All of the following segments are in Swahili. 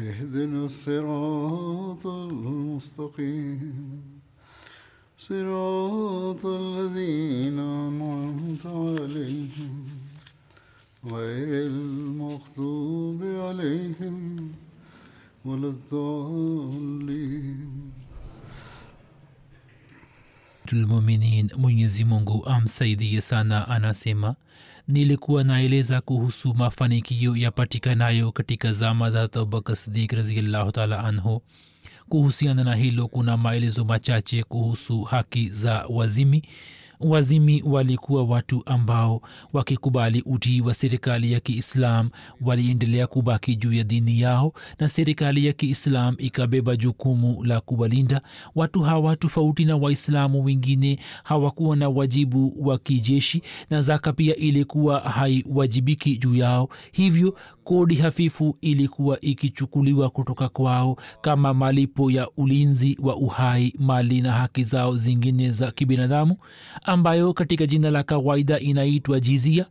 اهدنا الصراط المستقيم. صراط الذين أنعمت عليهم غير المغضوب عليهم ولا الضالين. mwenyezi mungu amsaidie sana anasema nilikuwa naeleza kuhusu mafanikio yapatikanayo katika zama za abubakar sidik raziallahu taala anhu. Kuhusiana na hilo kuna maelezo machache kuhusu haki za wazimi wazimi walikuwa watu ambao wakikubali utii wa serikali ya kiislam waliendelea kubaki juu ya dini yao na serikali ya kiislam ikabeba jukumu la kuwalinda. Watu hawa tofauti na waislamu wengine hawakuwa na wajibu wa kijeshi na zaka pia ilikuwa haiwajibiki juu yao. Hivyo kodi hafifu ilikuwa ikichukuliwa kutoka kwao kama malipo ya ulinzi wa uhai mali na haki zao zingine za kibinadamu ambayo katika jina la kawaida inaitwa jizia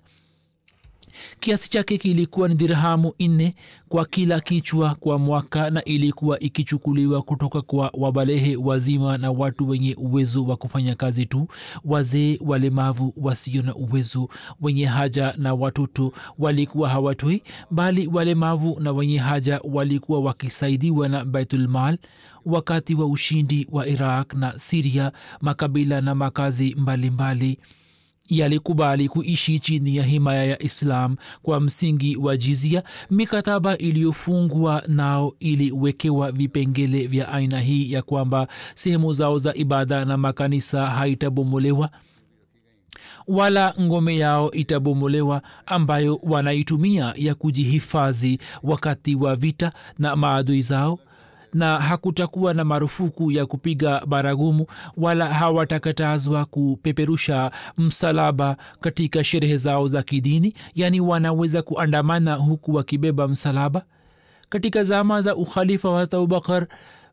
kiasi chake kilikuwa ni dirhamu nne kwa kila kichwa kwa mwaka na ilikuwa ikichukuliwa kutoka kwa wabalehe wazima na watu wenye uwezo wa kufanya kazi tu wazee walemavu wasio na uwezo wenye haja na watoto walikuwa hawatoi bali walemavu na wenye haja walikuwa wakisaidiwa na baitulmal wakati wa ushindi wa iraq na siria makabila na makazi mbalimbali mbali yalikubali kuishi chini ya himaya ya islam kwa msingi wa jizia mikataba iliyofungwa nao iliwekewa vipengele vya aina hii ya kwamba sehemu zao za ibada na makanisa haitabomolewa wala ngome yao itabomolewa ambayo wanaitumia ya kujihifadhi wakati wa vita na maadui zao na hakutakuwa na marufuku ya kupiga baragumu wala hawatakatazwa kupeperusha msalaba katika sherehe zao za kidini yaani wanaweza kuandamana huku wakibeba msalaba. Katika zama za ukhalifa wa abubakar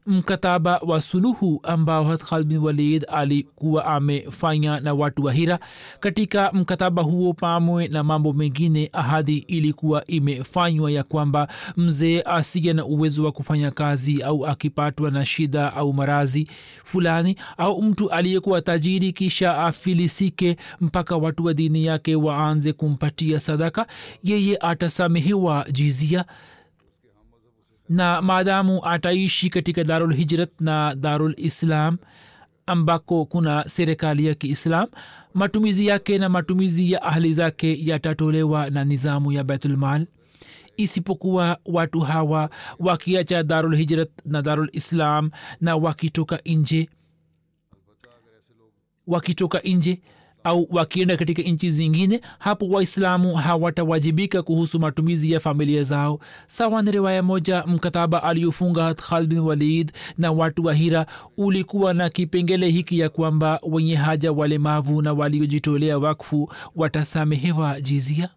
mkataba wa suluhu ambao hat bin walid alikuwa amefanya na watu wa hira. Katika mkataba huo pamwe na mambo mengine ahadi ilikuwa imefanywa ya kwamba mzee asiye na uwezo wa kufanya kazi au akipatwa na shida au marazi fulani au mtu aliyekuwa tajiri kisha afilisike mpaka watu wa dini yake waanze kumpatia sadaka yeye atasamehewa jizia na maadamu ataishi katika darul na darul islam ambako kuna serikali ya kiislam matumizi yake na matumizi ya ahli zake yatatolewa na nizamu ya baitulmal isipokuwa watu hawa wakiacha darul na darul islam na wakitoka nje wakitoka nje au wakienda katika nchi zingine hapo waislamu hawatawajibika kuhusu matumizi ya familia zao. Sawa na riwaya moja mkataba aliyofunga khalid bin walid na watu wa hira ulikuwa na kipengele hiki ya kwamba wenye haja walemavu na waliojitolea wakfu watasamehewa jizia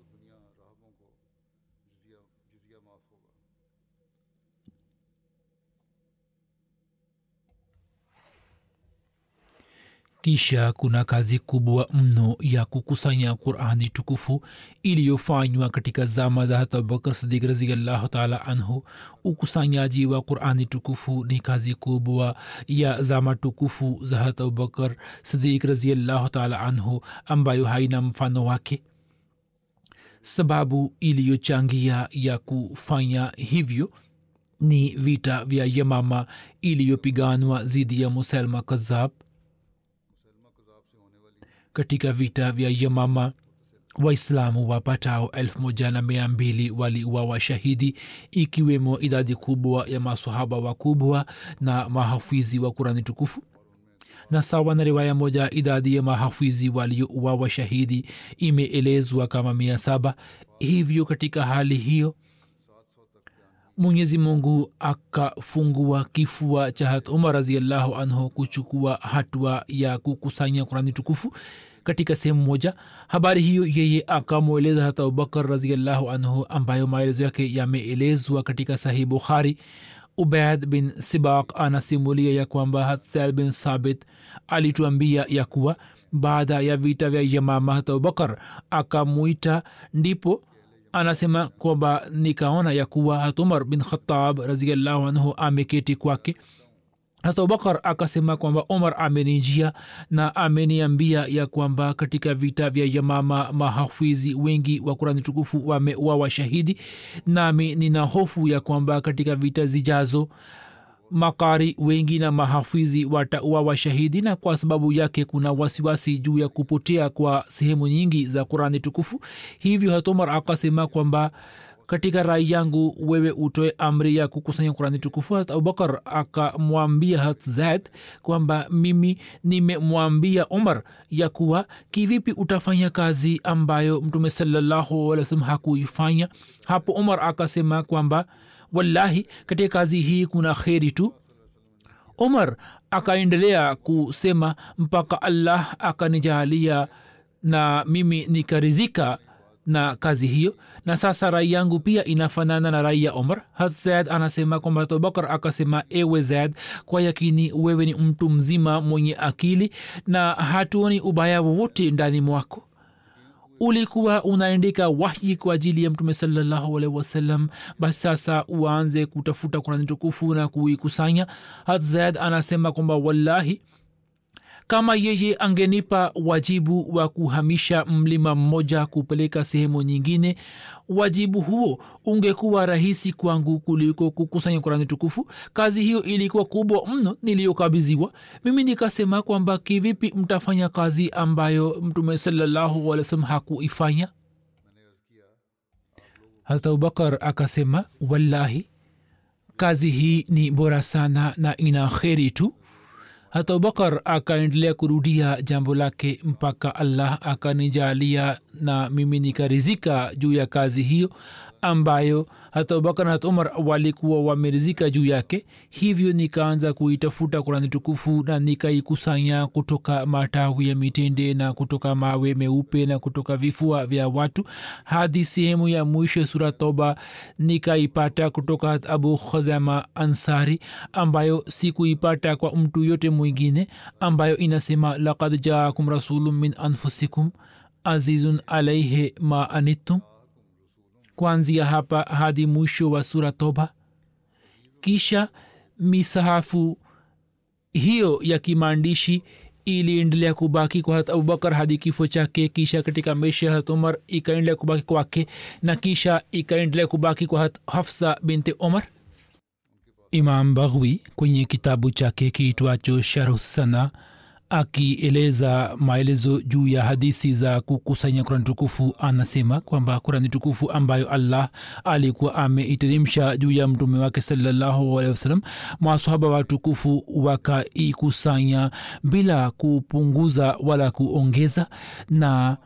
kisha kuna kazi kubwa mno ya kukusanya qurani tukufu iliyofanywa katika zama za hata abubakar sidik raziallahu taala anhu. Ukusanyaji wa qurani tukufu ni kazi kubwa ya zama tukufu za hata abubakar sidik raziallahu taala anhu ambayo haina mfano wake. Sababu iliyochangia ya kufanya hivyo ni vita vya yamama iliyopiganwa dhidi ya muselma kazab katika vita vya yamama. Waislamu wapatao elfu moja na mia mbili waliuawa shahidi ikiwemo idadi kubwa ya masahaba wakubwa na mahafizi wa kurani tukufu. Na sawa na riwaya moja idadi ya mahafizi waliouawa shahidi imeelezwa kama mia saba. Hivyo katika hali hiyo mwenyezi mungu akafungua kifua cha hat umar raziallahu anhu kuchukua hatua ya kukusanya kurani tukufu katika sehemu moja. Habari hiyo yeye akamweleza hata abubakar raziallahu anhu ambayo maelezo yake yameelezwa katika sahih bukhari. Ubaid bin sibaq anasimulia ya kwamba hatsal bin thabit alituambia ya kuwa baada ya vita vya yamama hata abubakar akamwita ndipo anasema kwamba nikaona ya kuwa hat umar bin khatab raziallahu anhu ameketi kwake. Hata abubakar akasema kwamba umar amenijia na ameniambia ya kwamba katika vita vya yamama mahafizi wengi wa kurani tukufu wamewawa shahidi nami nina hofu ya kwamba katika vita zijazo makari wengi na mahafizi watauawa shahidi na kwa sababu yake kuna wasiwasi juu ya kupotea kwa sehemu nyingi za qurani tukufu. Hivyo hatomar akasema kwamba katika rai yangu wewe utoe amri ya kukusanya kurani tukufu. Hat abubakar akamwambia hat kwamba mimi nimemwambia umar ya kuwa kivipi utafanya kazi ambayo mtume salallahu alih hakuifanya. Hapo umar akasema kwamba wallahi katika kazi hii kuna kheri tu. Umar akaendelea kusema mpaka allah akanijahalia na mimi nikarizika na kazi hiyo. Na sasa rai yangu pia inafanana na rai ya omar hat anasema kwamba abubakar akasema ewe zaid kwa yakini wewe ni mtu mzima mwenye akili na hatuoni ubaya wowote ndani mwako ulikuwa unaandika wahyi kwa ajili ya mtume salallahu alaihi wasallam. Basi sasa uanze kutafuta kurani tukufu na kuikusanya. Hat zaid anasema kwamba wallahi kama yeye angenipa wajibu wa kuhamisha mlima mmoja kupeleka sehemu nyingine wajibu huo ungekuwa rahisi kwangu kuliko kukusanya kurani tukufu. Kazi hiyo ilikuwa kubwa mno niliyokabiziwa mimi nikasema kwamba kivipi mtafanya kazi ambayo mtume salallahu hakuifanya? Hazrat abubakar akasema wallahi kazi hii ni bora sana na ina kheri tu hata abubakar akaendelea kurudia jambo lake mpaka allah akanijalia na mimi nikarizika juu ya kazi hiyo ambayo hata abubakar na umar walikuwa wamerizika juu yake. Hivyo nikaanza kuitafuta kurani tukufu na nikaikusanya kutoka matawi ya mitende na kutoka mawe meupe na kutoka vifua vya watu hadi sehemu ya mwisho sura toba. Nikaipata kutoka abu khazama ansari ambayo sikuipata kwa mtu yote mwingine ambayo inasema lakad jaakum rasulun min anfusikum azizun alaihe ma anittum kuanzia hapa hadi mwisho wa sura toba. Kisha misahafu hiyo ya kimaandishi iliendelea kubaki kwa hata abubakar hadi kifo chake kisha katika maisha ya hat umar ikaendelea kubaki kwake na kisha ikaendelea kubaki kwa hat hafsa binti umar imam baghwi kwenye kitabu chake kiitwacho sharhsana akieleza maelezo juu ya hadisi za kukusanya kurani tukufu anasema kwamba kurani tukufu ambayo allah alikuwa ameiteremsha juu ya mtume wake salallahu alehi wasalam masahaba watukufu wakaikusanya bila kupunguza wala kuongeza na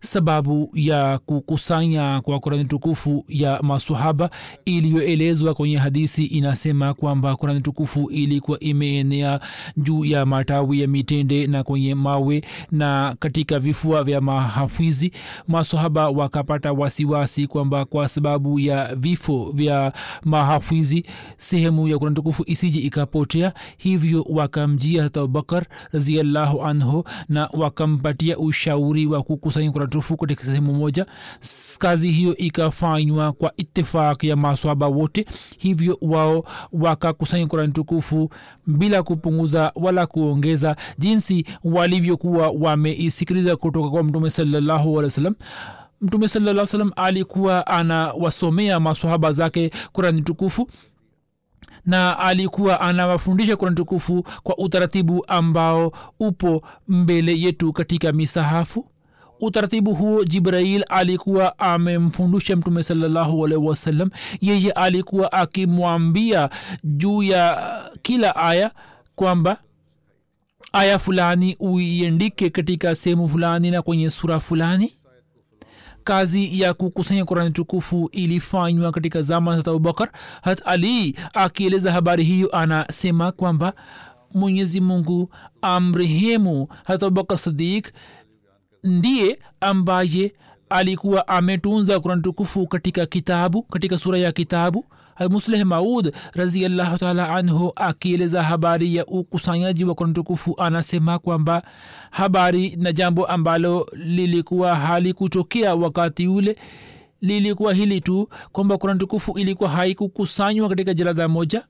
sababu ya kukusanya kwa kurani tukufu ya masahaba iliyoelezwa kwenye hadisi inasema kwamba kurani tukufu ilikuwa imeenea juu ya matawi ya mitende na kwenye mawe na katika vifua vya mahafizi. Masahaba wakapata wasiwasi kwamba kwa sababu ya vifo vya mahafizi sehemu ya kurani tukufu isiji ikapotea. Hivyo wakamjia hata abubakar raziallahu anhu na wakampatia ushauri wa kukusanya tukufu katika sehemu moja. Kazi hiyo ikafanywa kwa itifak ya maswaba wote. Hivyo wao wakakusanya kurani tukufu bila kupunguza wala kuongeza jinsi walivyokuwa wameisikiliza kutoka kwa mtume salallahu alih wa sallam mtume salaa salam alikuwa anawasomea maswahaba zake kurani tukufu na alikuwa anawafundisha kurani tukufu kwa utaratibu ambao upo mbele yetu katika misahafu utaratibu huo jibrail alikuwa amemfundisha mtume salallahu alaihi yeye alikuwa akimwambia juu ya kila aya kwamba aya fulani uiendike katika sehemu fulani na kwenye sura fulani. Kazi ya kukusanya kurani tukufu ilifanywa katika zama za abubakar hat ali akieleza habari hiyo anasema kwamba mwenyezi mungu amrehemu hata abubakar sadiq ndiye ambaye alikuwa ametunza kurani tukufu katika kitabu katika sura ya kitabu musleh maud raziallahu taala anhu akieleza habari ya ukusanyaji wa kurani tukufu. Anasema kwamba habari na jambo ambalo lilikuwa halikutokea wakati ule lilikuwa hili tu kwamba kurani tukufu ilikuwa haikukusanywa katika jalada moja.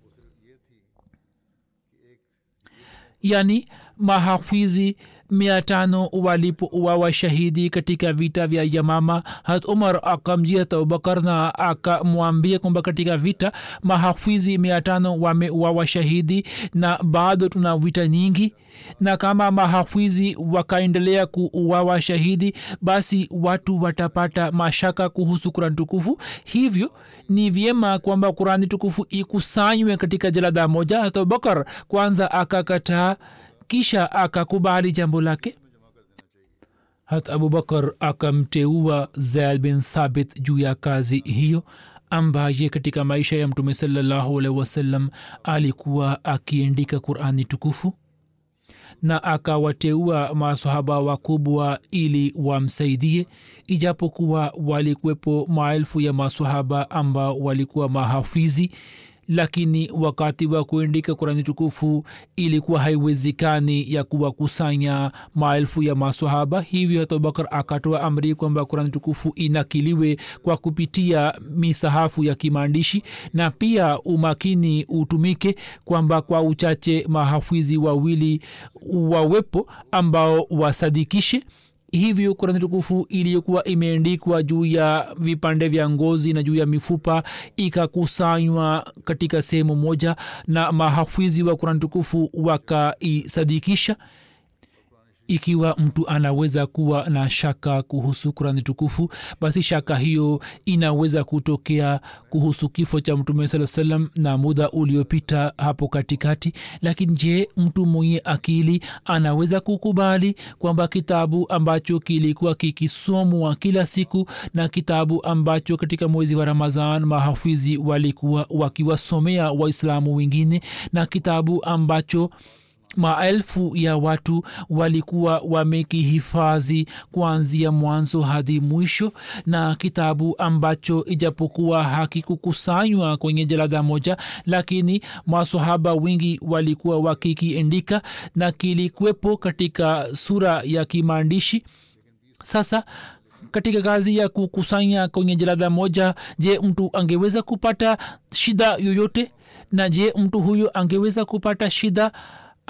Yani mahafidhi mia tano walipouawa shahidi katika vita vya yamama. Hat umar akamjia abubakar na akamwambia kwamba katika vita mahafizi mia tano wameuawa shahidi na bado tuna vita nyingi. Na kama mahafizi wakaendelea kuuawa shahidi basi watu watapata mashaka kuhusu kurani tukufu. Hivyo ni vyema kwamba kurani tukufu ikusanywe katika jalada moja. Hata abubakar kwanza akakataa kisha akakubali jambo lake. Hat abubakar akamteua zaid bin thabit juu ya kazi hiyo ambaye katika maisha ya mtume salallahu alaihi wasallam alikuwa akiandika qurani tukufu na akawateua masahaba wakubwa ili wamsaidie ijapokuwa walikuwepo maelfu ya masahaba ambao walikuwa mahafizi lakini wakati wa kuandika kurani tukufu ilikuwa haiwezekani ya kuwakusanya maelfu ya masahaba hivyo hata abubakar akatoa amri kwamba kurani tukufu inakiliwe kwa kupitia misahafu ya kimaandishi na pia umakini utumike kwamba kwa uchache mahafidhi wawili wawepo ambao wasadikishe hivyo kurani tukufu iliyokuwa imeandikwa juu ya vipande vya ngozi na juu ya mifupa ikakusanywa katika sehemu moja na mahafidhi wa kurani tukufu wakaisadikisha ikiwa mtu anaweza kuwa na shaka kuhusu kurani tukufu basi shaka hiyo inaweza kutokea kuhusu kifo cha mtume saa salam na muda uliopita hapo katikati. Lakini je mtu mwenye akili anaweza kukubali kwamba kitabu ambacho kilikuwa kikisomwa kila siku na kitabu ambacho katika mwezi wa ramadhan mahafizi walikuwa wakiwasomea waislamu wengine na kitabu ambacho maelfu ya watu walikuwa wamekihifadhi kuanzia mwanzo hadi mwisho na kitabu ambacho ijapokuwa hakikukusanywa kwenye jalada moja lakini masahaba wengi walikuwa wakikiandika na kilikuwepo katika sura ya kimaandishi. Sasa katika kazi ya kukusanya kwenye jalada moja je mtu angeweza kupata shida yoyote? Na je mtu huyo angeweza kupata shida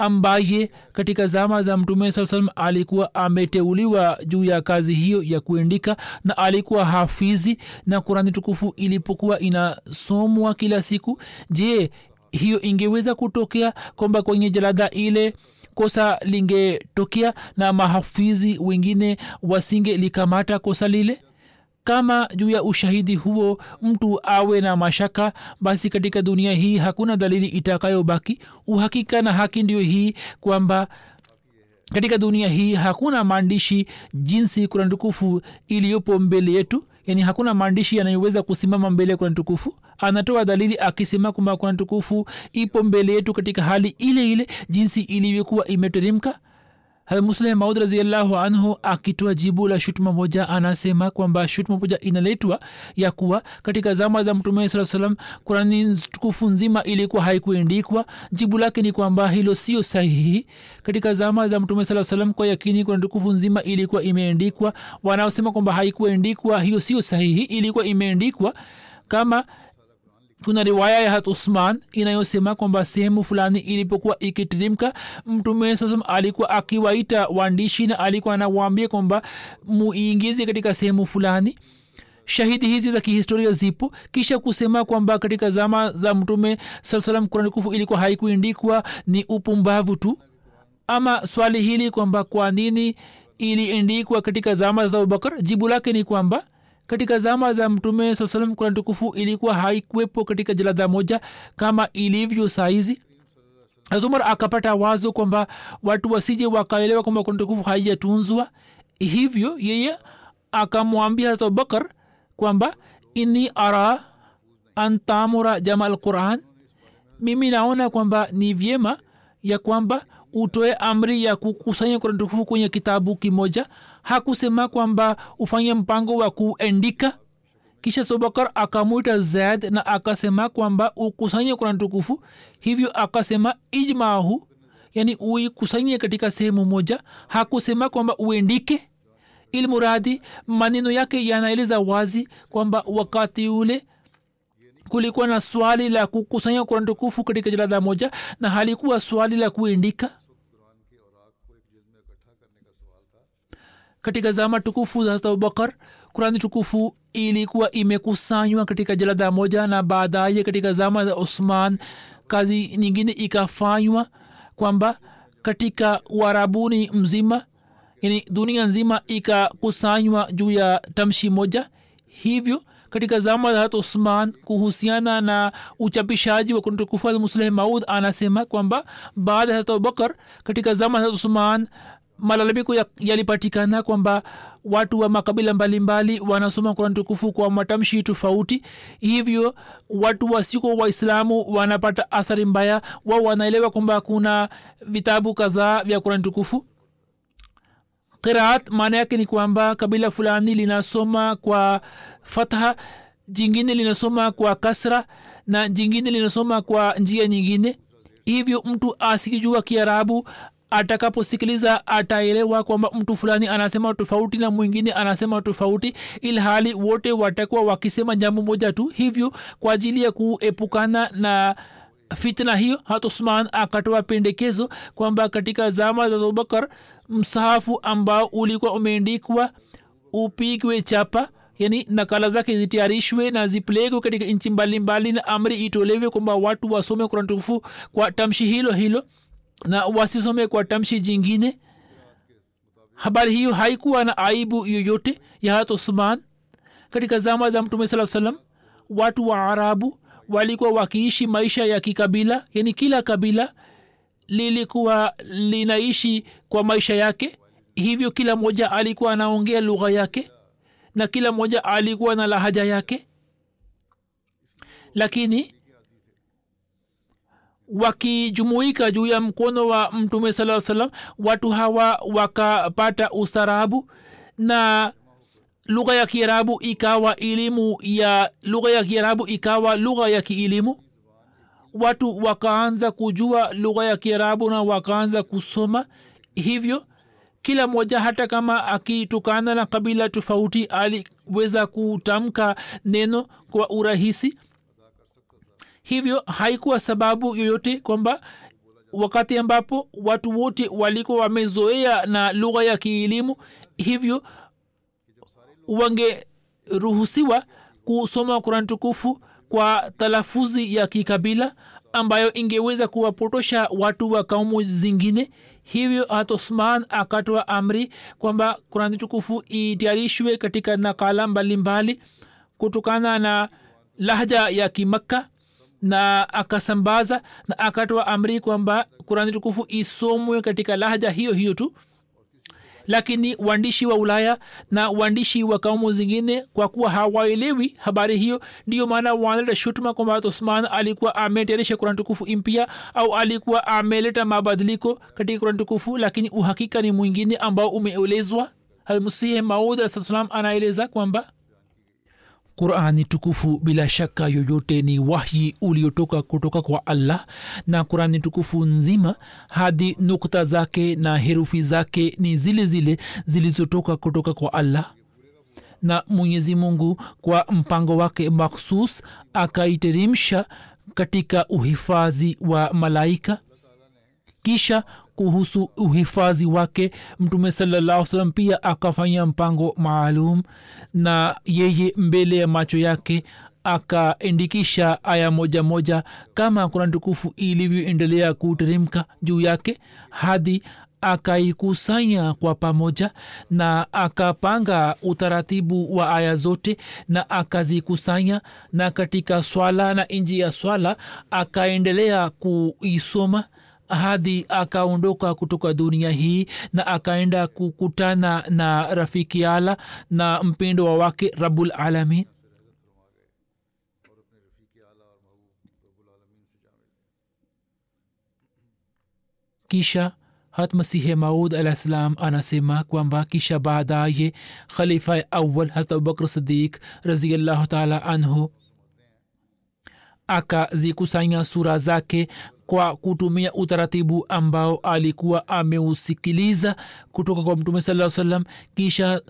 ambaye katika zama za mtume saa salam alikuwa ameteuliwa juu ya kazi hiyo ya kuendika na alikuwa hafizi na kurani tukufu ilipokuwa inasomwa kila siku je hiyo ingeweza kutokea kwamba kwenye jalada ile kosa lingetokea na mahafizi wengine wasinge likamata kosa lile kama juu ya ushahidi huo mtu awe na mashaka basi katika dunia hii hakuna dalili itakayobaki. Uhakika na haki ndio hii kwamba katika dunia hii hakuna maandishi jinsi kurani tukufu iliyopo mbele yetu. Yani hakuna maandishi yanayoweza kusimama mbele ya kurani tukufu. Anatoa dalili akisema kwamba kurani tukufu ipo mbele yetu katika hali ile ile jinsi ilivyokuwa imeteremka musleh maud raziallahu anhu akitoa jibu la shutuma moja anasema kwamba shutuma moja inaletwa ya kuwa katika zama za mtume saa salam kurani tukufu nzima ilikuwa haikuendikwa. Jibu lake ni kwamba hilo sio sahihi. Katika zama za mtume saa salam kwa yakini kurani tukufu nzima ilikuwa imeendikwa wanaosema kwamba haikuendikwa hiyo sio sahihi ilikuwa imeendikwa kama kuna riwaya ya hat usman inayosema kwamba sehemu fulani ilipokuwa ikitirimka mtume sasam alikuwa akiwaita waandishi na alikuwa anawaambia kwamba muingize katika sehemu fulani. Shahidi hizi za kihistoria zipo kisha kusema kwamba katika zama za mtume saa salam kurani kufu ilikuwa haikuindikwa ni upumbavu tu. Ama swali hili kwamba kwa nini iliindikwa katika zama za abubakar jibu lake ni kwamba katika zama za mtume saa salam kurani tukufu ilikuwa haikuwepo katika jalada moja kama ilivyo saizi. Azumar akapata wazo kwamba watu wasije wakaelewa kwamba kurani tukufu haijatunzwa. Hivyo yeye akamwambia harat abubakar kwamba inni ara antamura jama alquran. Mimi naona kwamba ni vyema ya kwamba utoe amri ya kukusanya kurani tukufu kwenye kitabu kimoja. Hakusema kwamba ufanye mpango wa kuendika. Kisha sobakar akamwita zaid na akasema kwamba ukusanye kurani tukufu hivyo akasema ijmahu yani uikusanye katika sehemu moja. Hakusema kwamba uendike. Ilmuradi maneno yake yanaeleza wazi kwamba wakati ule kulikuwa na swali la kukusanya kurani tukufu katika jalada moja na halikuwa swali la kuindika katika zama tukufu za abubakar kurani tukufu ilikuwa imekusanywa katika jalada moja na baadaye katika zama za usman kazi nyingine ikafanywa kwamba katika uarabuni mzima yani dunia nzima ikakusanywa juu ya tamshi moja. Hivyo katika zama za hat usman kuhusiana na uchapishaji wa kuntukufu musleh maud anasema kwamba baada ya hat abubakar katika zama za hat usman malalamiko yalipatikana kwamba watu wa makabila mbalimbali wanasoma kurani tukufu kwa matamshi tofauti. Hivyo watu wasiko waislamu wanapata athari mbaya. Wao wanaelewa kwamba kuna vitabu kadhaa vya kurani tukufu. Qiraat maana yake ni kwamba kabila fulani linasoma kwa fatha jingine linasoma kwa kasra na jingine linasoma kwa njia nyingine. Hivyo mtu asikijua kiarabu atakaposikiliza ataelewa kwamba mtu fulani anasema tofauti na mwingine anasema tofauti ilhali wote watakuwa wakisema jambo moja tu. Hivyo kwa ajili ya kuepukana na fitna hiyo hat akatoa pendekezo kwamba katika zama za abubakar msahafu ambao ulikuwa umeendikwa upigwe chapa yani nakala zake zitayarishwe na zipelekwe katika nchi mbalimbali na amri itolewe kwamba watu wasome kurani tukufu kwa tamshi hilo hilo na wasisome kwa tamshi jingine? Habari hiyo haikuwa na aibu yoyote ya hat usman. Katika zama za mtume saa salam watu wa arabu walikuwa wakiishi maisha ya kikabila yani kila kabila lilikuwa linaishi kwa maisha yake. Hivyo kila mmoja alikuwa anaongea lugha yake na kila mmoja alikuwa na lahaja yake. Lakini wakijumuika juu ya mkono wa mtume saa salam watu hawa wakapata ustarabu na lugha ya kiarabu ikawa elimu ya lugha ya kiarabu ikawa lugha ya kielimu. Watu wakaanza kujua lugha ya kiarabu na wakaanza kusoma hivyo. Kila mmoja hata kama akitukana na kabila tofauti aliweza kutamka neno kwa urahisi hivyo haikuwa sababu yoyote kwamba wakati ambapo watu wote walikuwa wamezoea na lugha ya kielimu hivyo wangeruhusiwa kusoma kurani tukufu kwa talafuzi ya kikabila ambayo ingeweza kuwapotosha watu wa kaumu zingine. Hivyo hat osman akatoa amri kwamba kurani tukufu itayarishwe katika nakala mbalimbali kutokana na lahja ya kimakka na akasambaza na akatoa amri kwamba kurani tukufu isomwe katika lahja hiyo hiyo tu. Lakini waandishi wa ulaya na waandishi wa kaumu zingine kwa kuwa hawaelewi habari hiyo ndiyo maana wanaleta shutuma kwamba usman alikuwa ametayarisha kurani tukufu mpya au alikuwa ameleta mabadiliko katika kurani tukufu lakini uhakika ni mwingine ambao umeelezwa. Hamsihe maud alsalam anaeleza kwamba qurani tukufu bila shaka yoyote ni wahyi uliotoka kutoka kwa allah na qurani tukufu nzima hadi nukta zake na herufi zake ni zile zile zilizotoka kutoka kwa allah. Na mwenyezi mungu kwa mpango wake makhsus akaiteremsha katika uhifadhi wa malaika. Kisha kuhusu uhifadhi wake mtume salam pia akafanya mpango maalum na yeye mbele ya macho yake akaendikisha aya moja moja kama kurani tukufu ilivyoendelea kuteremka juu yake hadi akaikusanya kwa pamoja na akapanga utaratibu wa aya zote na akazikusanya na katika swala na nji ya swala akaendelea kuisoma hadi akaondoka kutoka dunia hii na akaenda kukutana na rafiki ala na mpendo wa wake rabul alamin. Kisha hat masihe maud alah ssalam anasema kwamba kisha baadaye khalifa awal hat abubakr sidik raziallahu taala anhu akazikusanya sura zake kwa kutumia utaratibu ambao alikuwa ameusikiliza kutoka kwa mtume saa salam kisha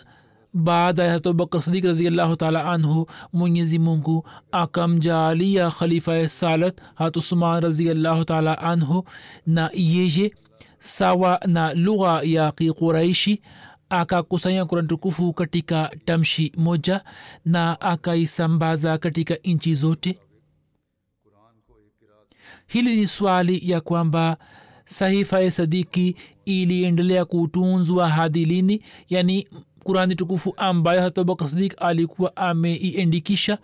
baada ya abubakar sidik raziallahu taala anhu mwenyezi mungu akamjaalia khalifa salat hat usman raziallahu taala anhu na yeye sawa na lugha ya kiquraishi akakusanya kurani tukufu katika tamshi moja na akaisambaza katika nchi zote hili ni swali ya kwamba sahifa ya sadiki iliendelea kutunzwa hadi lini? Yani kurani tukufu ambayo hatabaka sadik alikuwa ameiendikisha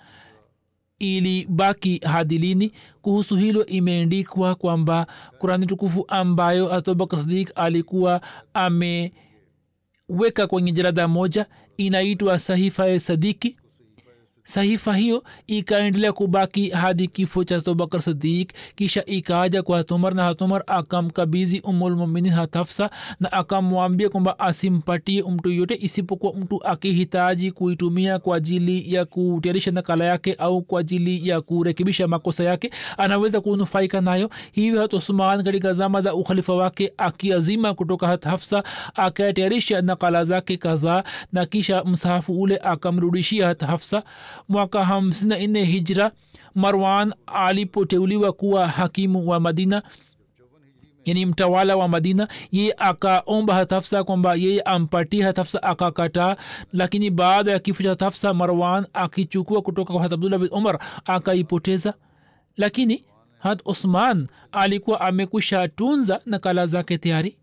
ilibaki hadi lini? Kuhusu hilo imeendikwa kwamba kurani tukufu ambayo atobakr sadik alikuwa ameweka kwenye jarada moja inaitwa sahifa ya sadiki sahifa hiyo ikaendelea kubaki hadi kifo cha abubakar sidik kisha ikaja kwa hatumar na hatumar akamkabizi umulmuminin hatafsa na akamwambia kwamba asimpatie mtu yote isipokuwa mtu akihitaji kuitumia kwa ajili ya kutayarisha nakala yake au kwa ajili ya kurekebisha makosa yake. Anaweza kunufaika nayo. Hivyo hat katika zama za ukhalifa wake akiazima kutoka hat akatayarisha nakala zake kadhaa na kisha msahafu ule akamrudishia hat mwaka hamsini na nne hijra marwan alipoteuliwa kuwa hakimu wa madina yani mtawala wa madina. Yeye akaomba hatafsa kwamba yeye ampatie hatafsa akakataa. Lakini baada ya kifo cha hatafsa marwan akichukua kutoka kwa hat abdullah bin umar akaipoteza. Lakini had usman alikuwa amekwisha tunza nakala zake tayari.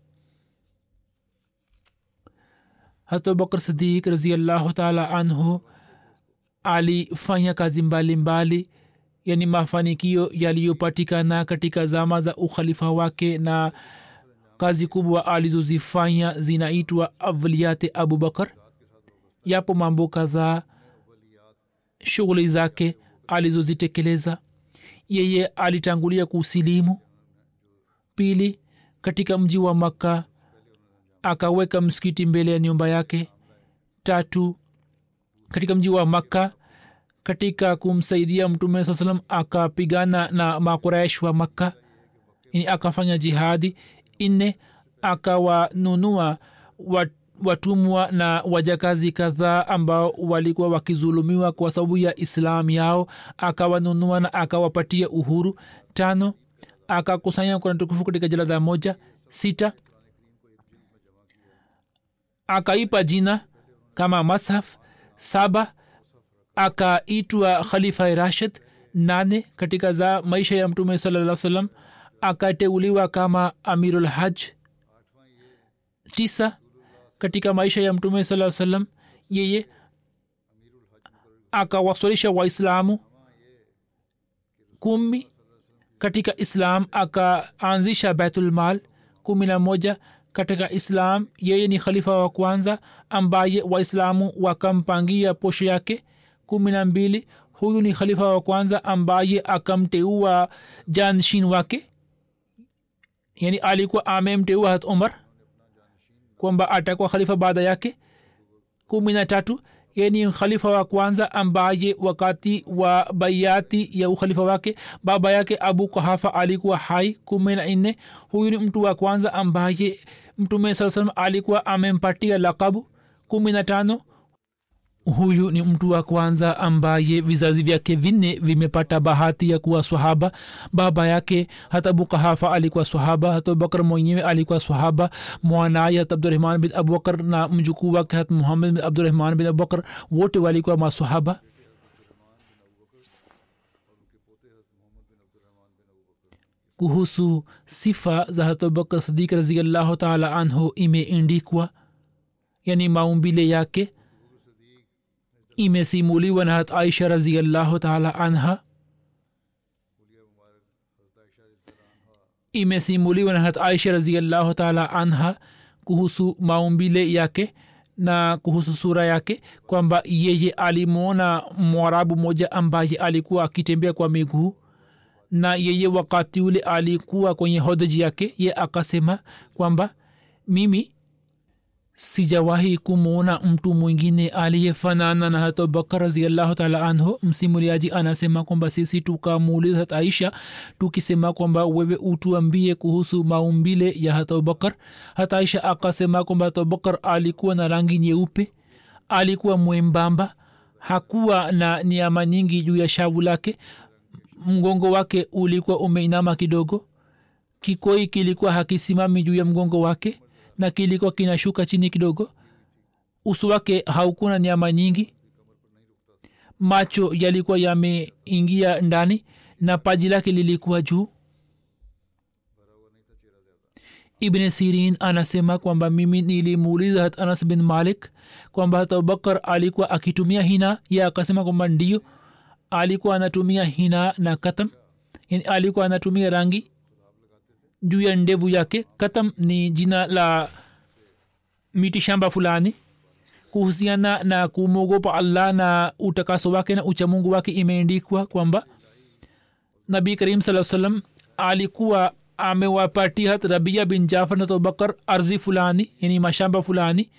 Hat abubakr sidik raziallahu taala anhu alifanya kazi mbalimbali mbali, yani mafanikio yaliyopatikana katika zama za ukhalifa wake na kazi kubwa alizozifanya zinaitwa avliyate abubakar. Yapo mambo kadhaa shughuli zake alizozitekeleza. Yeye alitangulia kusilimu. Pili katika mji wa makka akaweka msikiti mbele ya nyumba yake. Tatu katika mji wa makka katika kumsaidia mtume saa salam akapigana na makuraish wa makka ini akafanya jihadi. Nne akawanunua wat, watumwa na wajakazi kadhaa ambao walikuwa wakizulumiwa kwa sababu ya islam yao. Akawanunua na akawapatia uhuru. Tano akakusanya kurani tukufu katika jalada moja. Sita akaipa jina kama mashaf. Saba akaitwa khalifa rashid nane katika za maisha ya mtume salaa salam akateuliwa kama amirul haj tisa katika maisha ya mtume saa salam yeye akawaswalisha waislamu. Kumi katika islam akaanzisha baitulmal kumi na moja katika islam yeye ni khalifa wa kwanza ambaye waislamu wakampangia posho yake kumi na mbili. Huyu ni khalifa wa kwanza ambaye akamteua janshin wake. Yani alikuwa amemteua hat umar kwamba atakuwa khalifa baada yake. Kumi na tatu yani khalifa wa kwanza ambaye wakati wa baiati ya ukhalifa wake baba yake abu kahafa alikuwa hai. Kumi na nne huyu ni mtu wa kwanza ambaye mtume saa salam alikuwa amempatia lakabu. Kumi na tano huyu ni mtu wa kwanza ambaye vizazi vyake vinne vimepata bahati ya kuwa swahaba. Baba yake hata bukahafa alikuwa swahaba hata abubakar mwenyewe alikuwa swahaba. Mwanaye hata abdurahman bin abubakar na mjukuu wake hata muhammad bin abdurahman bin abubakar wote walikuwa maswahaba. Kuhusu sifa za hata abubakar sadiq raziallahu taala anhu imeendikwa yani maumbile yake imesimuliwa na aisha raziallahu taala anha. Imesimuliwa na hat aisha raziallahu taala anha kuhusu maumbile yake na kuhusu sura yake kwamba yeye alimwona mwarabu moja ambaye alikuwa akitembea kwa miguu na yeye wakati ule alikuwa kwenye hodaji yake ye akasema kwamba mimi sijawahi kumwona mtu mwingine aliyefanana na hata abubakar raziallahu taala anhu. Msimuliaji anasema kwamba sisi tukamuuliza hata aisha tukisema kwamba wewe utuambie kuhusu maumbile ya hata abubakar hata aisha akasema kwamba hata abubakar alikuwa na rangi nyeupe alikuwa mwembamba hakuwa na niama nyingi juu ya shavu lake. Mgongo wake ulikuwa umeinama kidogo kikoi kilikuwa hakisimami juu ya mgongo wake na kilikuwa kinashuka chini kidogo. Uso wake haukuna nyama nyingi. Macho yalikuwa yameingia ndani na paji lake lilikuwa juu. Ibn sirin anasema kwamba mimi nilimuuliza hat anas bin malik kwamba hat abubakar alikuwa akitumia hina. Ye akasema kwamba ndio alikuwa anatumia hina na katam alikuwa anatumia rangi juu ya ndevu yake. Katam ni jina la miti shamba fulani. Kuhusiana na kumwogopa allah na utakaso wake na uchamungu wake imeendikwa kwamba nabi karim saa salam alikuwa amewapatia hat rabia bin jafar na abubakar ardhi fulani yani mashamba fulani.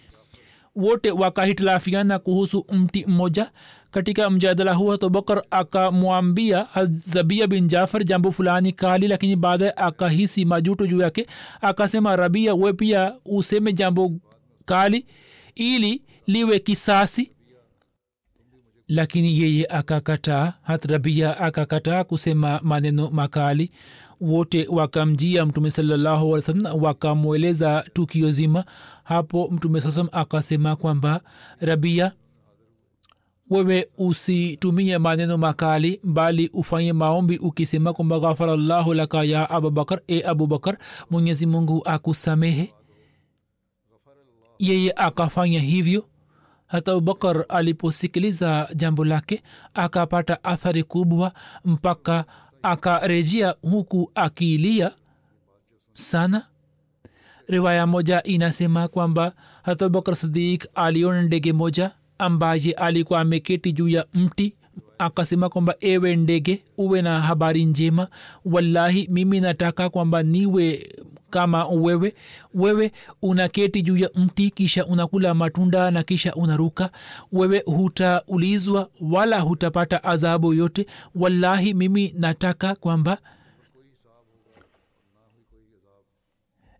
Wote wakahitilafiana kuhusu mti mmoja katika mjadala huo abubakar akamwambia zabia bin jafar jambo fulani kali lakini baadaye akahisi majuto juu yake. Akasema rabia we pia useme jambo kali ili liwe kisasi. Lakini yeye akakataa hat akakataa kusema maneno makali. Wote wakamjia mtume salallahu salam wakamweleza tukio zima. Hapo mtume sasam akasema kwamba rabia wewe usitumie maneno makali bali ufanye maombi ukisema kwamba ghafara llahu laka ya abubakar e abubakar mwenyezi mungu akusamehe. Yeye akafanya hivyo. Hata abubakar aliposikiliza jambo lake akapata athari kubwa mpaka akarejea huku akilia sana. Riwaya moja inasema kwamba hata abubakar sidik aliona ndege moja ambaye alikuwa ameketi juu ya mti akasema kwamba ewe ndege uwe na habari njema. Wallahi mimi nataka kwamba niwe kama wewe. Wewe unaketi juu ya mti kisha unakula matunda na kisha unaruka. Wewe hutaulizwa wala hutapata adhabu yote wallahi mimi nataka kwamba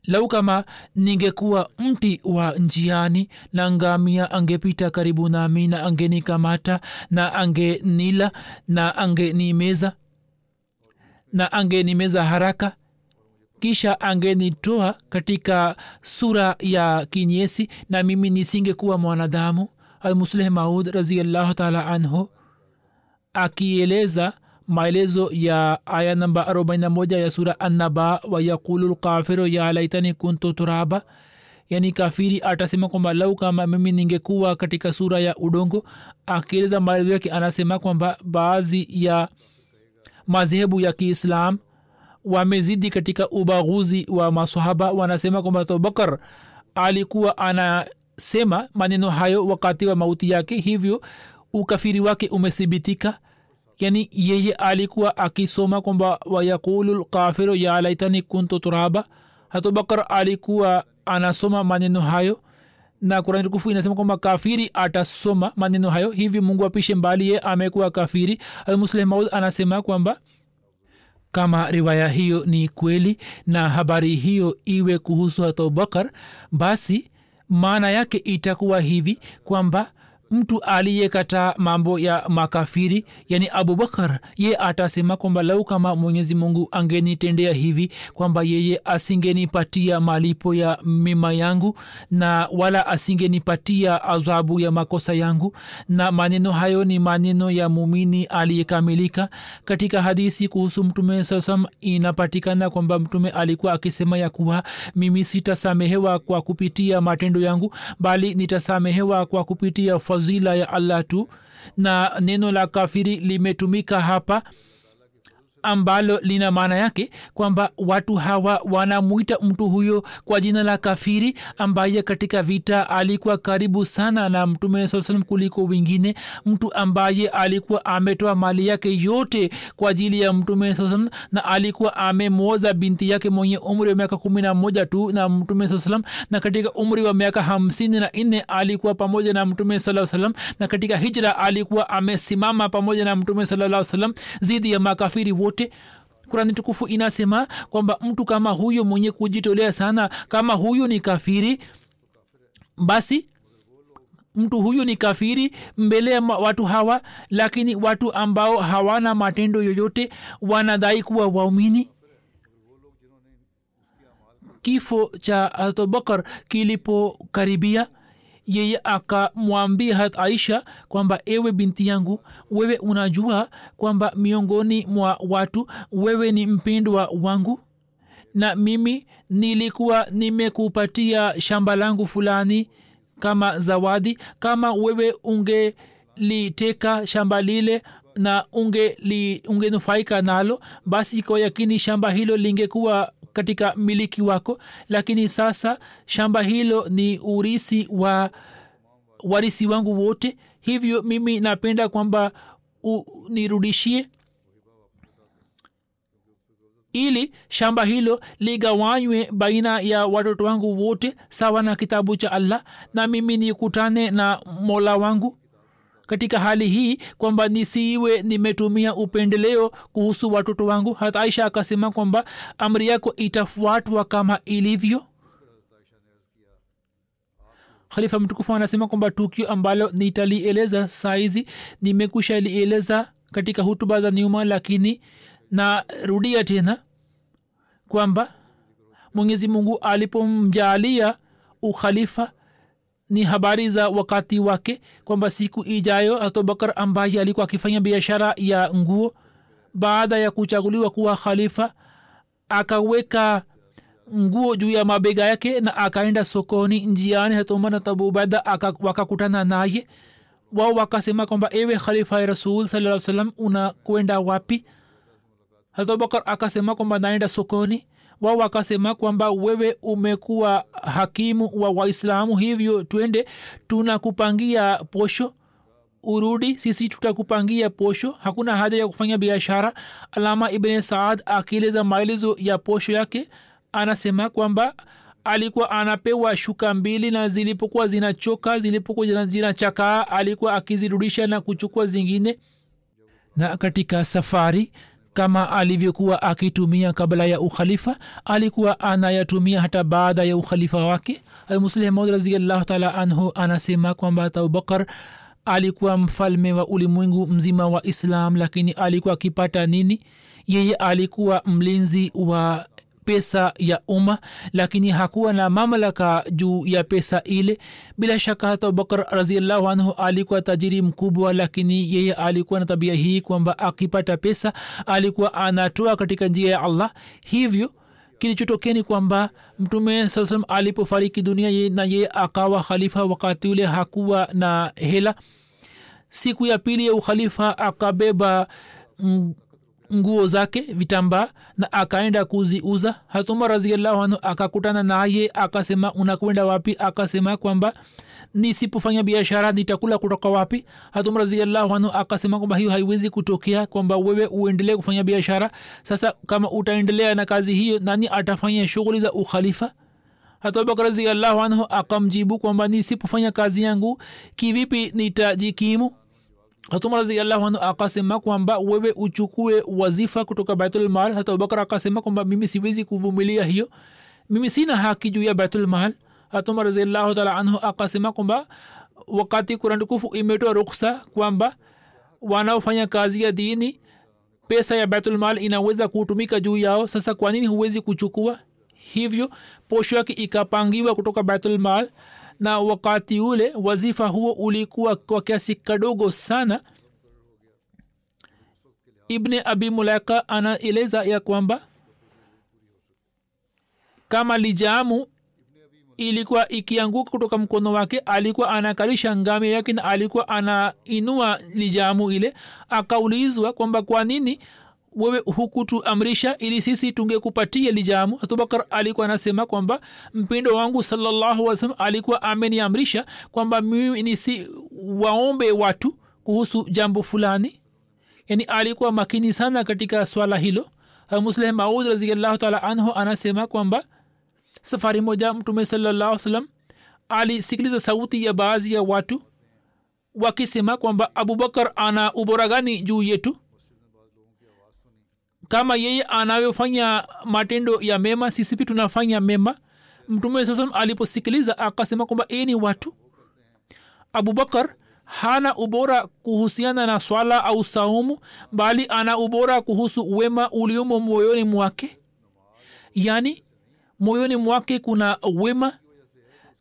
lau kama ningekuwa mti wa njiani na ngamia angepita karibu nami na angenikamata na angenila na angenimeza na angenimeza haraka kisha angenitoa katika sura ya kinyesi na mimi nisingekuwa mwanadamu. Almusleh maud raziallahu taala anhu akieleza maelezo ya aya namba 41 ya sura annaba wayaqulu lkafiru ya laitani kuntu turaba. Yani kafiri atasema kwamba lau kama mimi ningekuwa katika sura ya udongo akieleza maelezo yake anasema kwamba baadhi ya madhehebu ya kiislam wamezidi katika ubaguzi wa masahaba wanasema kwamba abubakar alikuwa anasema maneno hayo wakati wa mauti yake hivyo ukafiri wake umethibitika yani yeye alikuwa akisoma kwamba wayaqulu lkafiru ya laitani kuntu turaba. Hatubakar alikuwa anasoma maneno hayo na kurani tukufu inasema kwamba kafiri atasoma maneno hayo. Hivi mungu apishe mbali ye amekuwa kafiri. Almusleh maud anasema kwamba kama riwaya hiyo ni kweli na habari hiyo iwe kuhusu abubakar basi maana yake itakuwa hivi kwamba mtu aliyekataa mambo ya makafiri yani abubakar ye atasema kwamba lau kama mwenyezi mungu angenitendea hivi kwamba yeye asingenipatia malipo ya mima yangu na wala asingenipatia adhabu ya makosa yangu. Na maneno hayo ni maneno ya mumini aliyekamilika. Katika hadisi kuhusu mtume sasam inapatikana kwamba mtume alikuwa akisema ya kuwa mimi sitasamehewa kwa kupitia matendo yangu bali nitasamehewa kwa kupitia ya allah tu na neno la kafiri limetumika hapa ambalo lina maana yake kwamba watu hawa wanamwita mtu huyo kwa jina la kafiri ambaye katika vita alikuwa karibu sana na mtume saa kuliko wengine. Mtu ambaye alikuwa ametoa mali yake yote kwa ajili ya mtume saa na alikuwa amemwoza binti yake mwenye umri wa miaka kumi na moja tu na mtume saa na katika umri wa miaka hamsini na nne alikuwa pamoja na mtume saa na katika hijra alikuwa amesimama pamoja na mtume saa salam dhidi ya makafiri wote kurani tukufu inasema kwamba mtu kama huyo mwenye kujitolea sana kama huyo ni kafiri basi mtu huyu ni kafiri mbele ya watu hawa lakini watu ambao hawana matendo yoyote wanadai kuwa waumini. Kifo cha abubakar kilipokaribia yeye akamwambia hat aisha kwamba ewe binti yangu wewe unajua kwamba miongoni mwa watu wewe ni mpindwa wangu na mimi nilikuwa nimekupatia shamba langu fulani kama zawadi. Kama wewe ungeliteka shamba lile na ungenufaika unge nalo basi kwa yakini shamba hilo lingekuwa katika miliki wako. Lakini sasa shamba hilo ni urisi wa warisi wangu wote. Hivyo mimi napenda kwamba nirudishie ili shamba hilo ligawanywe baina ya watoto wangu wote sawa na kitabu cha allah na mimi nikutane na mola wangu katika hali hii kwamba nisiiwe nimetumia upendeleo kuhusu watoto wangu. Hata aisha akasema kwamba amri yako itafuatwa kama ilivyo. Khalifa mtukufu anasema kwamba tukio ambalo nitalieleza saizi nimekusha lieleza katika hutuba za nyuma lakini narudia tena kwamba mwenyezi mungu alipomjalia ukhalifa ni habari za wakati wake kwamba siku ijayo abubakar ambaye alikuwa akifanya biashara ya nguo baada ya kuchaguliwa kuwa khalifa akaweka nguo juu ya mabega yake na akaenda sokoni njiani. Tabubada wakakutana naye. Wao wakasema kwamba ewe khalifa rasul saa salam unakwenda wapi? Abubakar akasema kwamba naenda sokoni wao wakasema kwamba wewe umekuwa hakimu wa waislamu hivyo twende tunakupangia posho urudi sisi tutakupangia posho. Hakuna haja ya kufanya biashara. Alama ibne saad akieleza maelezo ya posho yake anasema kwamba alikuwa anapewa shuka mbili na zilipokuwa zinachoka zilipokuwa zinachakaa alikuwa akizirudisha na kuchukua zingine. Na katika safari kama alivyokuwa akitumia kabla ya ukhalifa alikuwa anayatumia hata baada ya ukhalifa wake. Muslih maud raziallahu anhu anasema kwamba abubakar alikuwa mfalme wa ulimwengu mzima wa islam lakini alikuwa akipata nini? Yeye alikuwa mlinzi wa pesa ya umma lakini hakuwa na mamlaka juu ya pesa ile. Bila shaka hata abubakar raziallahu anhu alikuwa tajiri mkubwa lakini yeye alikuwa na tabia hii kwamba akipata pesa alikuwa anatoa katika njia ya allah. Hivyo kilichotokea ni kwamba mtume saa alipofariki dunia ye, na yeye akawa khalifa wakati ule hakuwa na hela. Siku ya pili ya ukhalifa akabeba nguo zake vitambaa na akaenda kuziuza. Hatumar raziallahu anhu akakutana naye akasema unakwenda wapi? Akasema kwamba nisipofanya biashara nitakula kutoka wapi? Hatum raziallahu anhu akasema kwamba hiyo haiwezi kutokea kwamba wewe uendelee kufanya biashara. Sasa kama utaendelea na kazi hiyo nani atafanya shughuli za ukhalifa? Hatubakar raziallahu anhu akamjibu kwamba nisipofanya kazi yangu kivipi nitajikimu hatuma raziallahu anhu akasema kwamba wewe uchukue wazifa kutoka baitulmal hata abubakar akasema kwamba mimi siwezi kuvumilia hiyo. Mimi sina haki juu ya baitulmal hatuma raziallahu taala anhu akasema kwamba wakati kurani imetoa ruksa kwamba wanaofanya kazi ya dini pesa ya baitulmal inaweza kutumika juu yao. Sasa kwa nini huwezi kuchukua? Hivyo posho yake ikapangiwa kutoka betulmal na wakati ule wazifa huo ulikuwa kwa kiasi kadogo sana. Ibni abi mulaika anaeleza ya kwamba kama lijamu ilikuwa ikianguka kutoka mkono wake alikuwa anakalisha ngamia yake na alikuwa anainua lijamu ile akaulizwa kwamba kwa nini wewe hukutuamrisha ili sisi tungekupatia lijamu. Abubakar alikuwa anasema kwamba mpindo wangu salallahu wasalam alikuwa ameniamrisha kwamba mimi nisi waombe watu kuhusu jambo fulani. Yani alikuwa makini sana katika swala hilo. Musleh maud raziallahu taala anhu anasema kwamba safari moja mtume salallahu salam alisikiliza sauti ya baadhi ya watu wakisema kwamba abubakar ana ubora gani juu yetu kama yeye anavyofanya matendo ya mema sisi pia tunafanya mema. Mtume saa aliposikiliza akasema kwamba ee ni watu abubakar hana ubora kuhusiana na swala au saumu bali ana ubora kuhusu wema uliomo moyoni mwake. Yani moyoni mwake kuna wema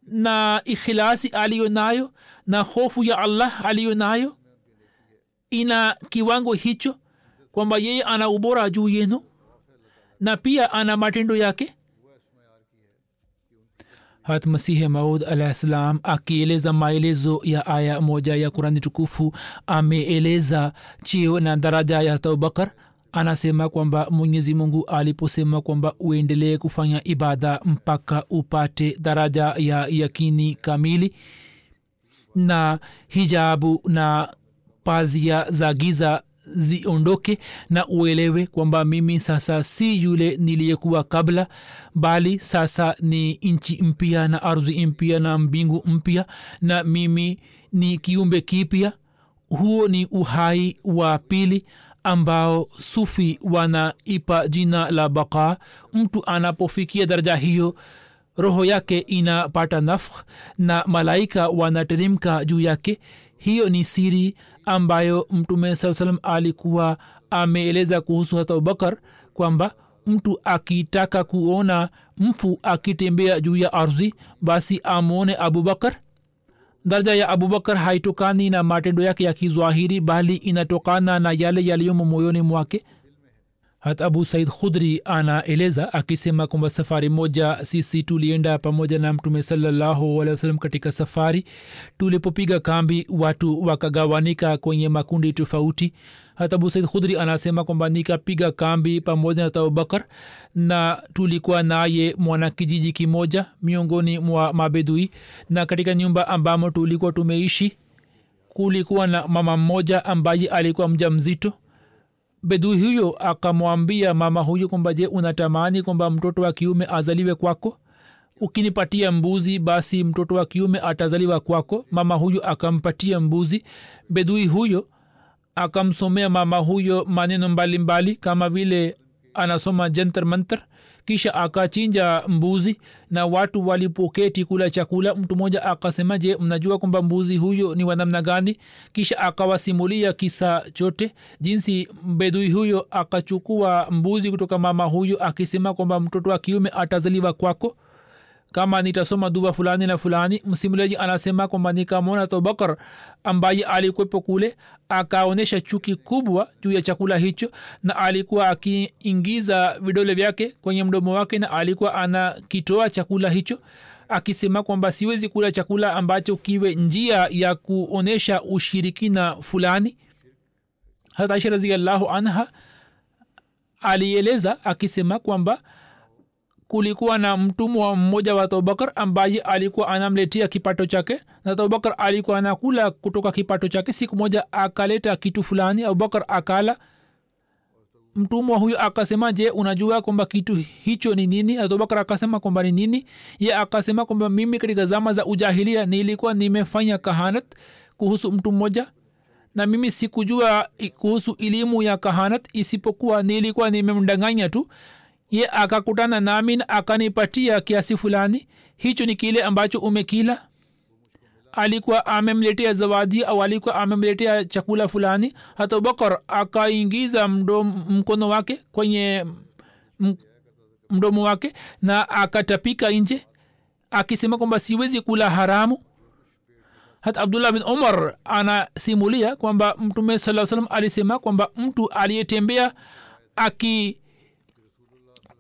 na ikhilasi aliyo nayo na hofu ya allah aliyo nayo. Ina kiwango hicho kwamba yeye ana ubora juu yenu na pia ana matendo yake. Hat masihi maud alah salam akieleza maelezo ya aya moja ya kurani tukufu ameeleza chio na daraja ya abubakar anasema kwamba mwenyezi mungu aliposema kwamba uendelee kufanya ibada mpaka upate daraja ya yakini kamili na hijabu na pazia za giza ziondoke na uelewe kwamba mimi sasa si yule niliyekuwa kabla bali sasa ni nchi mpya na ardhi mpya na mbingu mpya na mimi ni kiumbe kipya. Huo ni uhai wa pili ambao sufi wanaipa jina la baka mtu anapofikia daraja hiyo roho yake inapata nafh na malaika wanateremka juu yake hiyo ni siri ambayo mtume saa salam alikuwa ameeleza kuhusu hata abubakar kwamba mtu akitaka kuona mfu akitembea juu ya ardhi basi amwone abubakar daraja ya abubakar haitokani na matendo yake ya kizwahiri bali inatokana na yale yaliyomo moyoni mwake hata abu said khudri anaeleza akisema kwamba safari moja sisi tulienda pamoja na mtume sawasalam katika safari. Tulipopiga kambi watu wakagawanika kwenye makundi tofauti. Hata abu said khudri anasema kwamba nikapiga kambi pamoja na abubakar na tulikuwa naye mwana kijiji kimoja miongoni mwa mabedui. Na katika nyumba ambamo tulikuwa tumeishi kulikuwa na mama mmoja ambaye alikuwa mja mzito bedui huyo akamwambia mama huyo kwamba je unatamani kwamba mtoto wa kiume azaliwe kwako? Ukinipatia mbuzi basi mtoto wa kiume atazaliwa kwako mama huyo akampatia mbuzi. Bedui huyo akamsomea mama huyo maneno mbalimbali mbali, kama vile anasoma jenter mantar kisha akachinja mbuzi na watu walipoketi kula chakula. Mtu mmoja akasema je mnajua kwamba mbuzi huyo ni wanamna gani? Kisha akawasimulia kisa chote jinsi bedui huyo akachukua mbuzi kutoka mama huyo akisema kwamba mtoto wa kiume atazaliwa kwako kama nitasoma dua fulani na fulani msimuliaji anasema kwamba nikamwona abubakar ambaye alikwepo kule akaonyesha chuki kubwa juu ya chakula hicho na alikuwa akiingiza vidole vyake kwenye mdomo wake na alikuwa anakitoa chakula hicho akisema kwamba siwezi kula chakula ambacho kiwe njia ya kuonyesha ushirikina fulani. Hata aisha raziallahu anha alieleza akisema kwamba kulikuwa na mtumwa mmoja wa abubakar ambaye alikuwa anamletea kipato chake. Na abubakar alikuwa anakula kutoka kipato chake. Siku moja akaleta kitu fulani abubakar akala. Mtumwa huyo akasema je unajua kwamba kitu hicho ni nini? Abubakar akasema kwamba ni nini? Ye akasema kwamba mimi katika zama za ujahilia nilikuwa nimefanya kahanat kuhusu mtu mmoja. Na mimi sikujua kuhusu elimu ya kahanat isipokuwa nilikuwa nimemdanganya tu ye akakutana nami na akanipatia kiasi fulani. Hicho ni kile ambacho umekila? Alikuwa amemletea zawadi au alikuwa amemletea chakula fulani? Hata bakar akaingiza mkono wake kwenye mdomo wake na akatapika nje akisema kwamba siwezi kula haramu. Hata abdullah bin umar anasimulia kwamba mtume saa salam alisema kwamba mtu aliyetembea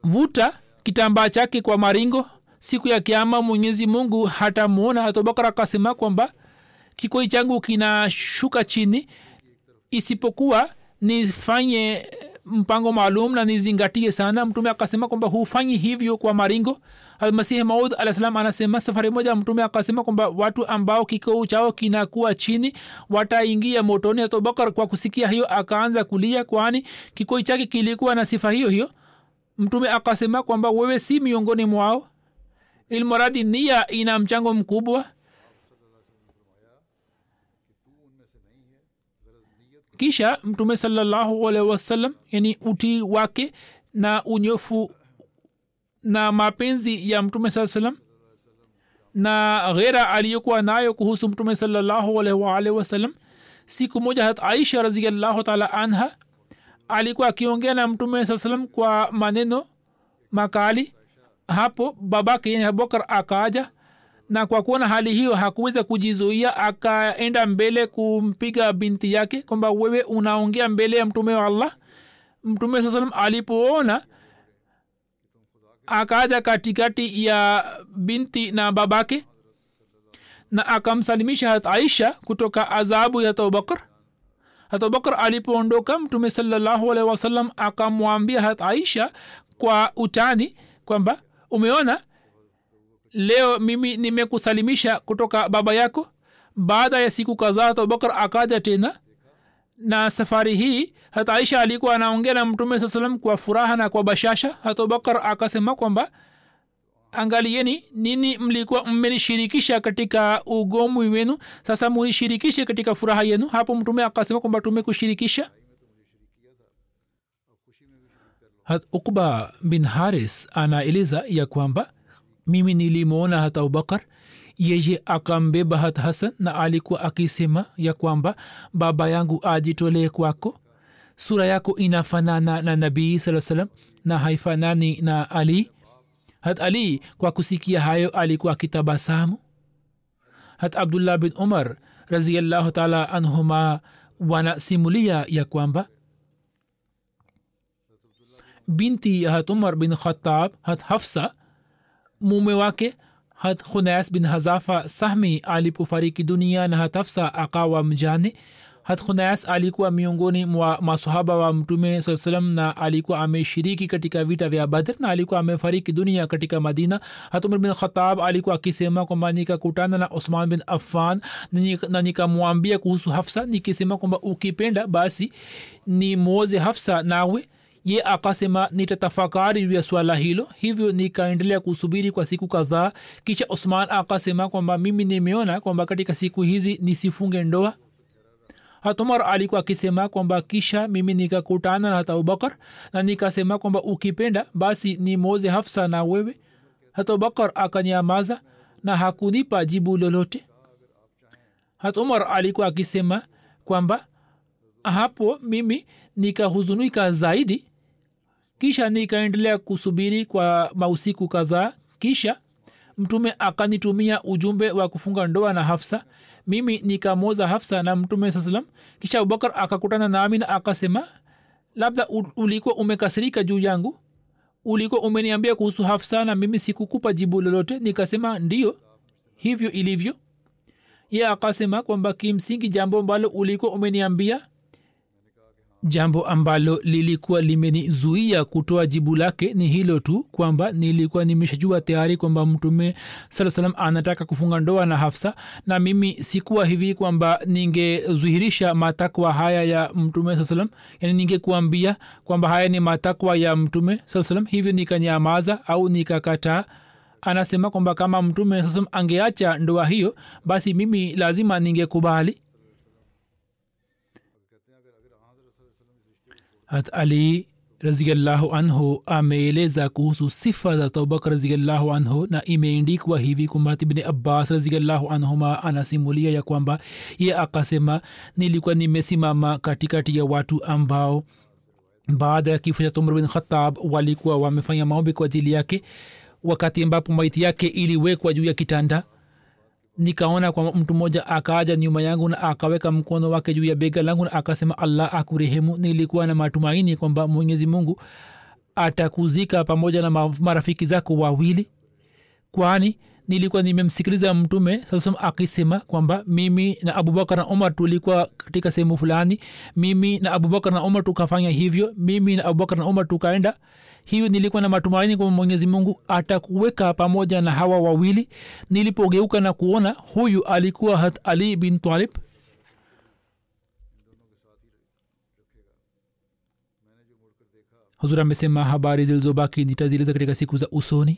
akivuta kitambaa chake kwa maringo. Siku ya kiama mwenyezi mungu hatamwona hatobakar akasema kwamba kikoi changu kinashuka chini. Isipokuwa nifanye mpango maalum na nizingatie sana. Mtume akasema kwamba hufanyi hivyo kwa maringo. Almasihi maud alah anasema safari moja mtume akasema kwamba watu ambao kikoo chao kinakuwa chini wataingia motoni. Abubakar kwa kusikia hiyo akaanza kulia kwani kikoi chake kilikuwa na sifa hiyo hiyo mtume akasema kwamba wewe si miongoni mwao ilmuradi nia ina mchango mkubwa. Kisha mtume salallahu alaihi wasallam yani utii wake na unyofu na mapenzi ya mtume saa salam na ghera aliyokuwa nayo kuhusu mtume salallahu alaihi waalihi wasallam. Siku moja hat aisha raziallahu taala anha alikuwa akiongea na mtume saa salam kwa maneno makali. Hapo babake yani abubakar akaja na kwa kuona hali hiyo hakuweza kujizuia akaenda mbele kumpiga binti yake kwamba wewe unaongea mbele ya mtume wa allah. Mtume saa salam alipoona akaja katikati ya binti na babake na akamsalimisha hat aisha kutoka adhabu ya abubakar hat abubakar alipoondoka mtume salallahu alaihi wasallam akamwambia hat aisha kwa utani kwamba umeona leo mimi nimekusalimisha kutoka baba yako. Baada ya siku kadhaa abubakar akaja tena na safari hii hata aisha alikuwa anaongea na mtume saa salam kwa furaha na kwa bashasha. Hata abubakar akasema kwamba angalieni nini mlikuwa mmenishirikisha katika ugomwi wenu. Sasa munishirikishe katika furaha yenu. Hapo mtume akasema kwamba tumekushirikisha. Ukba bin haris anaeleza ya kwamba mimi nilimwona hata abubakar yeye akambeba hata hasan na alikuwa akisema ya kwamba baba yangu ajitolee kwako. Sura yako inafanana na nabii saa salam na haifanani na ali hat ali kwa kusikia hayo alikuwa akitabasamu hat abdullah bin umar raziallahu taala anhuma wanasimulia ya kwamba binti hat umar bin khatab hat hafsa mume wake hat khunais bin hazafa sahmi alipofariki dunia na hat hafsa akawa mjane hat alikuwa miongoni mwa masahaba wa mtume saa salam na alikuwa ameshiriki katika vita vya badr na alikuwa amefariki dunia katika madina. Hatumr bin khatab alikuwa akisema kwamba nikakutana na osman bin affan na nikamwambia kuhusu hafsa nikisema kwamba ukipenda basi ni mwoze hafsa nawe. Ye akasema nitatafakari juu ya swala hilo. Hivyo nikaendelea kusubiri kwa siku kadhaa. Kisha osman akasema kwamba mimi nimeona kwamba katika siku hizi nisifunge ndoa hatumar alikuwa akisema kwamba kisha mimi nikakutana na hata abubakar na nikasema kwamba ukipenda basi ni moze hafsa na wewe. Hata abubakar akanyamaza na hakunipa jibu lolote. Hata umar alikuwa akisema kwamba hapo mimi nikahuzunika zaidi. Kisha nikaendelea kusubiri kwa mausiku kadhaa. Kisha mtume akanitumia ujumbe wa kufunga ndoa na hafsa mimi nikamoza hafsa na mtume saa salam kisha abubakar akakutana nami na akasema labda ulikuwa umekasirika juu yangu? Ulikuwa umeniambia kuhusu hafsa na mimi sikukupa jibu lolote? Nikasema ndio hivyo ilivyo. Ye akasema kwamba kimsingi jambo ambalo ulikuwa umeniambia jambo ambalo lilikuwa limenizuia kutoa jibu lake ni hilo tu kwamba nilikuwa nimeshajua tayari kwamba mtume saa salam anataka kufunga ndoa na hafsa na mimi sikuwa hivi kwamba ningezuhirisha matakwa haya ya mtume saa salam yani ningekuambia kwamba haya ni matakwa ya mtume saa salam hivyo nikanyamaza au nikakataa. Anasema kwamba kama mtume saa salam angeacha ndoa hiyo basi mimi lazima ningekubali hat ali raziallahu anhu ameeleza kuhusu sifa za abubakar raziallahu anhu na imeendikwa hivi kwamba ibni abbas raziallahu anhuma anasimulia ya kwamba ye akasema nilikuwa nimesimama katikati ya watu ambao baada ya kifo cha umar bin khatab walikuwa wamefanya maombi kwa ajili yake wakati ambapo maiti yake iliwekwa juu ya kitanda nikaona kwamba mtu mmoja akaaja nyuma yangu na akaweka mkono wake juu ya bega langu na akasema allah akurehemu. Nilikuwa na matumaini kwamba mwenyezi mungu atakuzika pamoja na marafiki zako wawili. Kwani nilikuwa nimemsikiliza mtume sasa akisema kwamba mimi na abubakar na umar tulikuwa katika sehemu fulani mimi na abubakar na umar tukafanya hivyo mimi na abubakar na umar tukaenda. Hiyo nilikuwa na matumaini kwamba mwenyezi mungu atakuweka pamoja na hawa wawili. Nilipogeuka na kuona huyu alikuwa hat ali bin talib. Huzur amesema habari zilizobaki nitazieleza katika siku za usoni